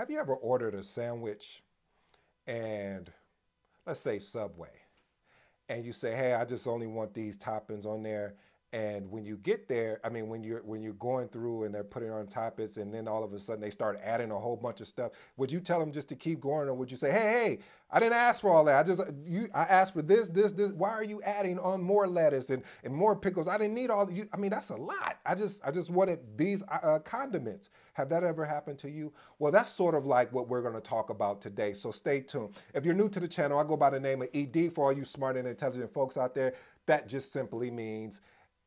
Have you ever ordered a sandwich and let's say Subway, and you say, hey, I just only want these toppings on there. And when you get there, I mean, when you're when you're going through and they're putting on toppings, and then all of a sudden they start adding a whole bunch of stuff, would you tell them just to keep going, or would you say, "Hey, hey, I didn't ask for all that. I just you I asked for this, this, this. Why are you adding on more lettuce and, and more pickles? I didn't need all you. I mean, that's a lot. I just I just wanted these uh, uh condiments. Have that ever happened to you? Well, that's sort of like what we're going to talk about today. So stay tuned. If you're new to the channel, I go by the name of ED for all you smart and intelligent folks out there. That just simply means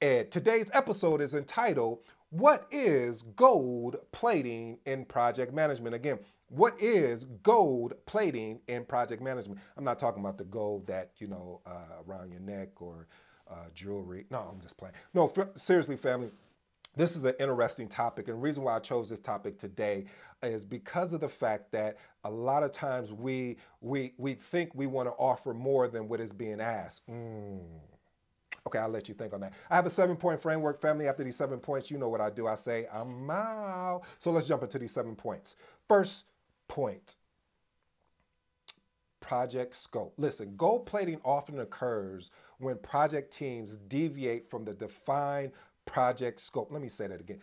Ed. Today's episode is entitled, What is Gold Plating in Project Management? Again, what is gold plating in project management? I'm not talking about the gold that, you know, uh, around your neck or uh, jewelry. No, I'm just playing. No, seriously, family. This is an interesting topic, and the reason why I chose this topic today is because of the fact that a lot of times we we we think we want to offer more than what is being asked. Mm. Okay, I'll let you think on that. I have a seven point framework, family. After these seven points, you know what I do. I say, I'm out. So let's jump into these seven points. First point project scope. Listen, gold plating often occurs when project teams deviate from the defined project scope. Let me say that again.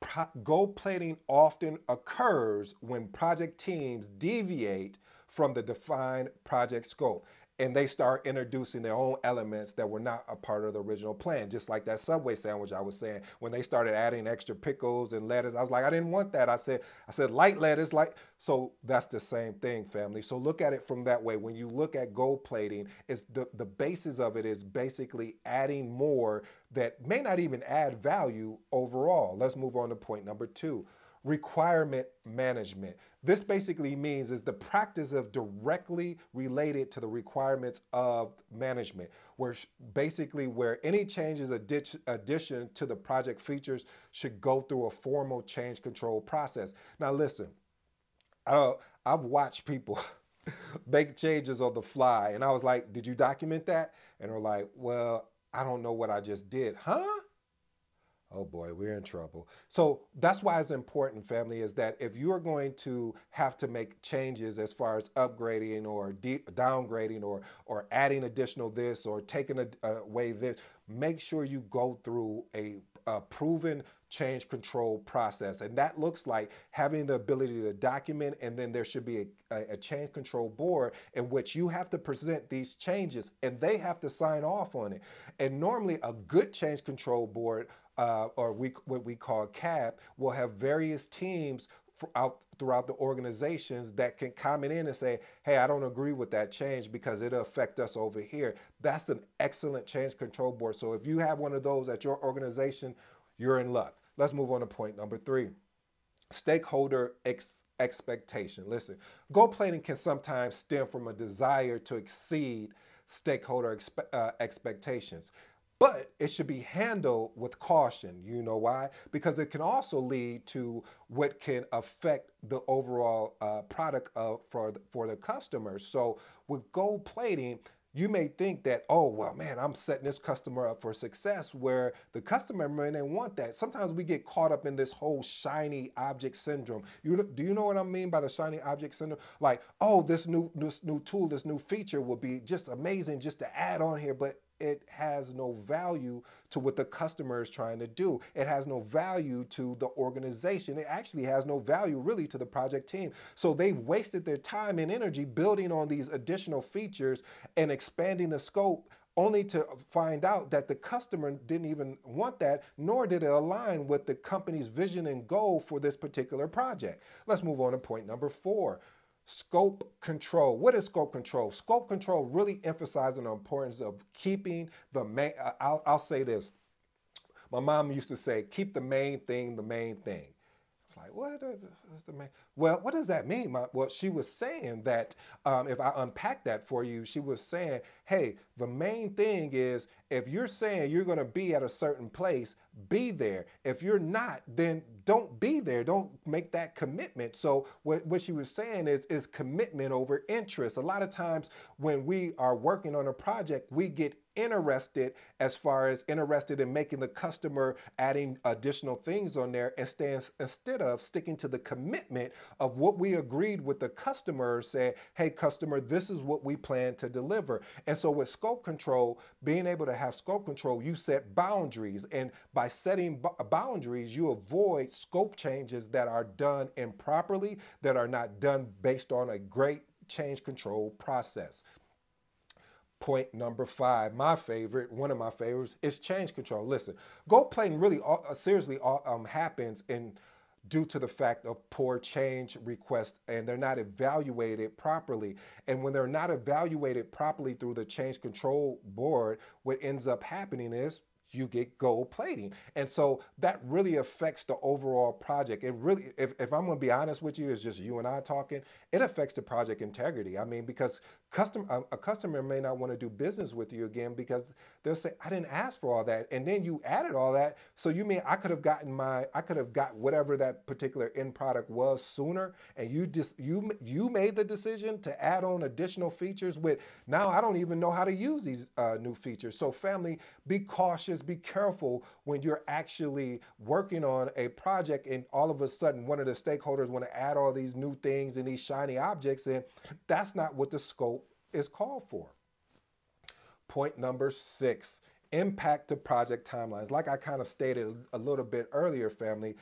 Pro gold plating often occurs when project teams deviate from the defined project scope and they start introducing their own elements that were not a part of the original plan. Just like that Subway sandwich I was saying, when they started adding extra pickles and lettuce, I was like, I didn't want that. I said, I said light lettuce, like so. That's the same thing, family. So look at it from that way. When you look at gold plating, it's the the basis of it is basically adding more that may not even add value overall. Let's move on to point number two requirement management. This basically means is the practice of directly related to the requirements of management, where basically where any changes addition to the project features should go through a formal change control process. Now listen, I, I've watched people make changes on the fly, and I was like, "Did you document that?" And they're like, "Well, I don't know what I just did, huh?" Oh boy, we're in trouble. So that's why it's important, family, is that if you are going to have to make changes as far as upgrading or downgrading or or adding additional this or taking away this, make sure you go through a, a proven change control process. And that looks like having the ability to document, and then there should be a, a, change control board in which you have to present these changes and they have to sign off on it. And normally, a good change control board uh, or we, what we call CAB, will have various teams out throughout the organizations that can comment in and say, hey, I don't agree with that change because it'll affect us over here. That's an excellent change control board. So if you have one of those at your organization, you're in luck. Let's move on to point number three. Stakeholder ex expectation. Listen, gold plating can sometimes stem from a desire to exceed stakeholder expe uh, expectations but it should be handled with caution. You know why? Because it can also lead to what can affect the overall uh, product of, for, the, for the customers. So with gold plating, you may think that, oh, well, man, I'm setting this customer up for success where the customer may not want that. Sometimes we get caught up in this whole shiny object syndrome. You, do you know what I mean by the shiny object syndrome? Like, oh, this new, new tool, this new feature will be just amazing just to add on here, but it has no value to what the customer is trying to do. It has no value to the organization. It actually has no value really to the project team. So they've wasted their time and energy building on these additional features and expanding the scope only to find out that the customer didn't even want that, nor did it align with the company's vision and goal for this particular project. Let's move on to point number four Scope control. What is scope control? Scope control really emphasizing the importance of keeping the main, I'll, I'll say this. My mom used to say, keep the main thing the main thing. I was like, what is the main? Well, what does that mean? My, well, she was saying that um, if I unpack that for you, she was saying, hey, the main thing is if you're saying you're going to be at a certain place, be there. If you're not, then don't be there. Don't make that commitment. So what, what she was saying is, is commitment over interest. A lot of times when we are working on a project, we get interested as far as interested in making the customer adding additional things on there instead, instead of sticking to the commitment of what we agreed with the customer saying, hey customer, this is what we plan to deliver. And so with scope control, being able to have scope control, you set boundaries. And by setting boundaries, you avoid scope changes that are done improperly, that are not done based on a great change control process. Point number five, my favorite, one of my favorites, is change control. Listen, gold plating really uh, seriously um, happens in due to the fact of poor change requests and they're not evaluated properly. And when they're not evaluated properly through the change control board, what ends up happening is you get gold plating. And so that really affects the overall project. It really, if, if I'm gonna be honest with you, it's just you and I talking, it affects the project integrity. I mean, because custom, a, a customer may not wanna do business with you again because they'll say, I didn't ask for all that. And then you added all that. So you mean I could have gotten my, I could have got whatever that particular end product was sooner. And you just, you, you made the decision to add on additional features with, now I don't even know how to use these uh, new features. So family, be cautious, be careful when you're actually working on a project and all of a sudden one of the stakeholders want to add all these new things and these shiny objects and that's not what the scope is called for. Point number six, impact to project timelines. Like I kind of stated a little bit earlier, family,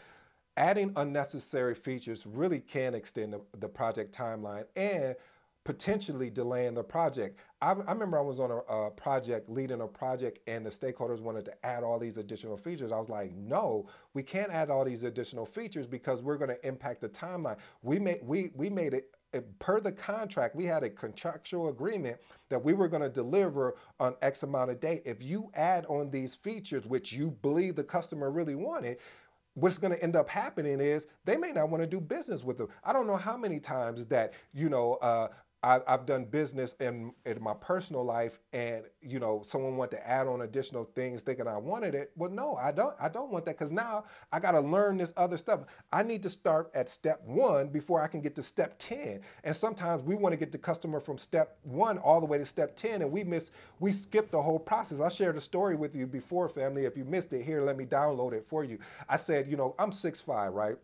adding unnecessary features really can extend the, the project timeline and potentially delaying the project. I, I remember I was on a, a, project, leading a project, and the stakeholders wanted to add all these additional features. I was like, no, we can't add all these additional features because we're going to impact the timeline. We made we we made it per the contract, we had a contractual agreement that we were going to deliver on X amount of date. If you add on these features, which you believe the customer really wanted, what's going to end up happening is they may not want to do business with them. I don't know how many times that, you know, uh, I, have done business in, in my personal life, and you know, someone want to add on additional things, thinking I wanted it. Well, no, I don't. I don't want that because now I got to learn this other stuff. I need to start at step one before I can get to step ten. And sometimes we want to get the customer from step one all the way to step ten, and we miss, we skip the whole process. I shared a story with you before, family. If you missed it, here, let me download it for you. I said, you know, I'm six five, right?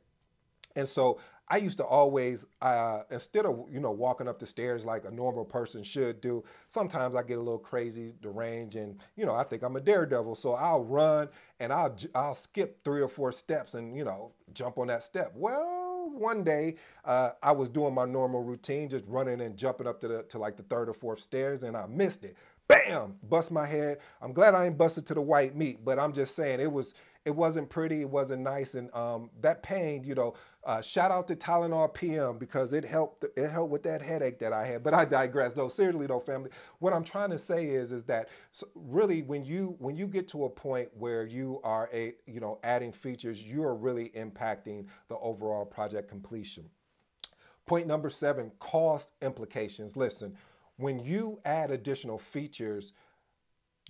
And so I used to always, uh, instead of you know walking up the stairs like a normal person should do, sometimes I get a little crazy, deranged, and you know I think I'm a daredevil, so I'll run and I'll I'll skip three or four steps and you know jump on that step. Well, one day uh, I was doing my normal routine, just running and jumping up to the to like the third or fourth stairs, and I missed it. Bam! Bust my head. I'm glad I ain't busted to the white meat, but I'm just saying it was it wasn't pretty, it wasn't nice, and um, that pain, you know. Uh, shout out to Tylenol PM because it helped. It helped with that headache that I had. But I digress. Though seriously, though, family, what I'm trying to say is, is that really when you when you get to a point where you are a you know adding features, you are really impacting the overall project completion. Point number seven: cost implications. Listen, when you add additional features,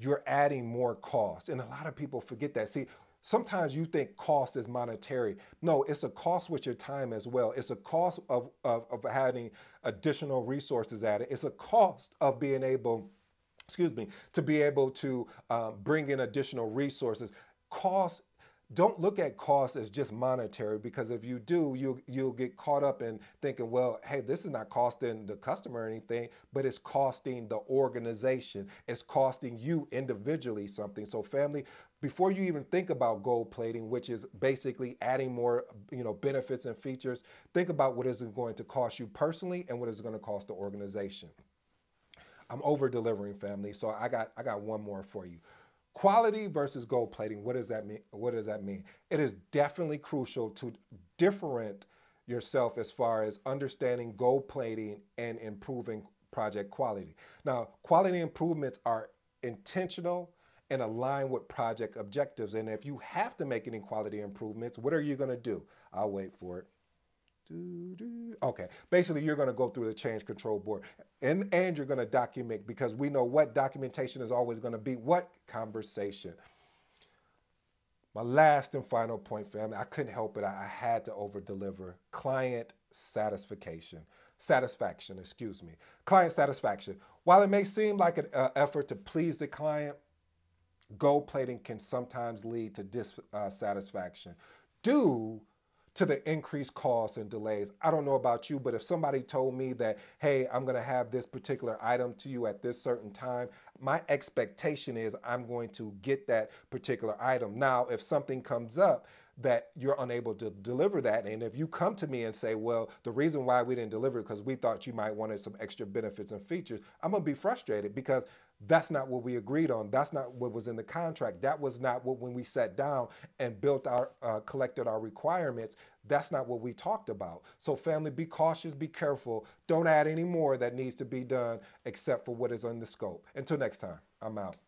you're adding more cost, and a lot of people forget that. See Sometimes you think cost is monetary. No, it's a cost with your time as well. It's a cost of, of, of having additional resources at it. It's a cost of being able, excuse me, to be able to um, bring in additional resources. Cost don't look at cost as just monetary because if you do, you'll, you'll get caught up in thinking, well, hey, this is not costing the customer anything, but it's costing the organization. It's costing you individually something. So family, before you even think about gold plating, which is basically adding more, you know, benefits and features, think about what is it going to cost you personally and what is it going to cost the organization. I'm over delivering family. So I got, I got one more for you. Quality versus gold plating. What does that mean? What does that mean? It is definitely crucial to different yourself as far as understanding gold plating and improving project quality. Now, quality improvements are intentional and align with project objectives. And if you have to make any quality improvements, what are you going to do? I'll wait for it. Okay, basically you're going to go through the change control board and, and you're going to document because we know what documentation is always going to be what conversation. My last and final point, family, I couldn't help it. I had to over deliver client satisfaction. Satisfaction, excuse me. Client satisfaction. While it may seem like an uh, effort to please the client, gold plating can sometimes lead to dissatisfaction due to the increased costs and delays. I don't know about you, but if somebody told me that, hey, I'm going to have this particular item to you at this certain time, my expectation is I'm going to get that particular item. Now, if something comes up, that you're unable to deliver that. And if you come to me and say, well, the reason why we didn't deliver it because we thought you might wanted some extra benefits and features, I'm gonna be frustrated because that's not what we agreed on. That's not what was in the contract. That was not what when we sat down and built our uh, collected our requirements. That's not what we talked about. So family, be cautious, be careful. Don't add any more that needs to be done except for what is in the scope. Until next time, I'm out.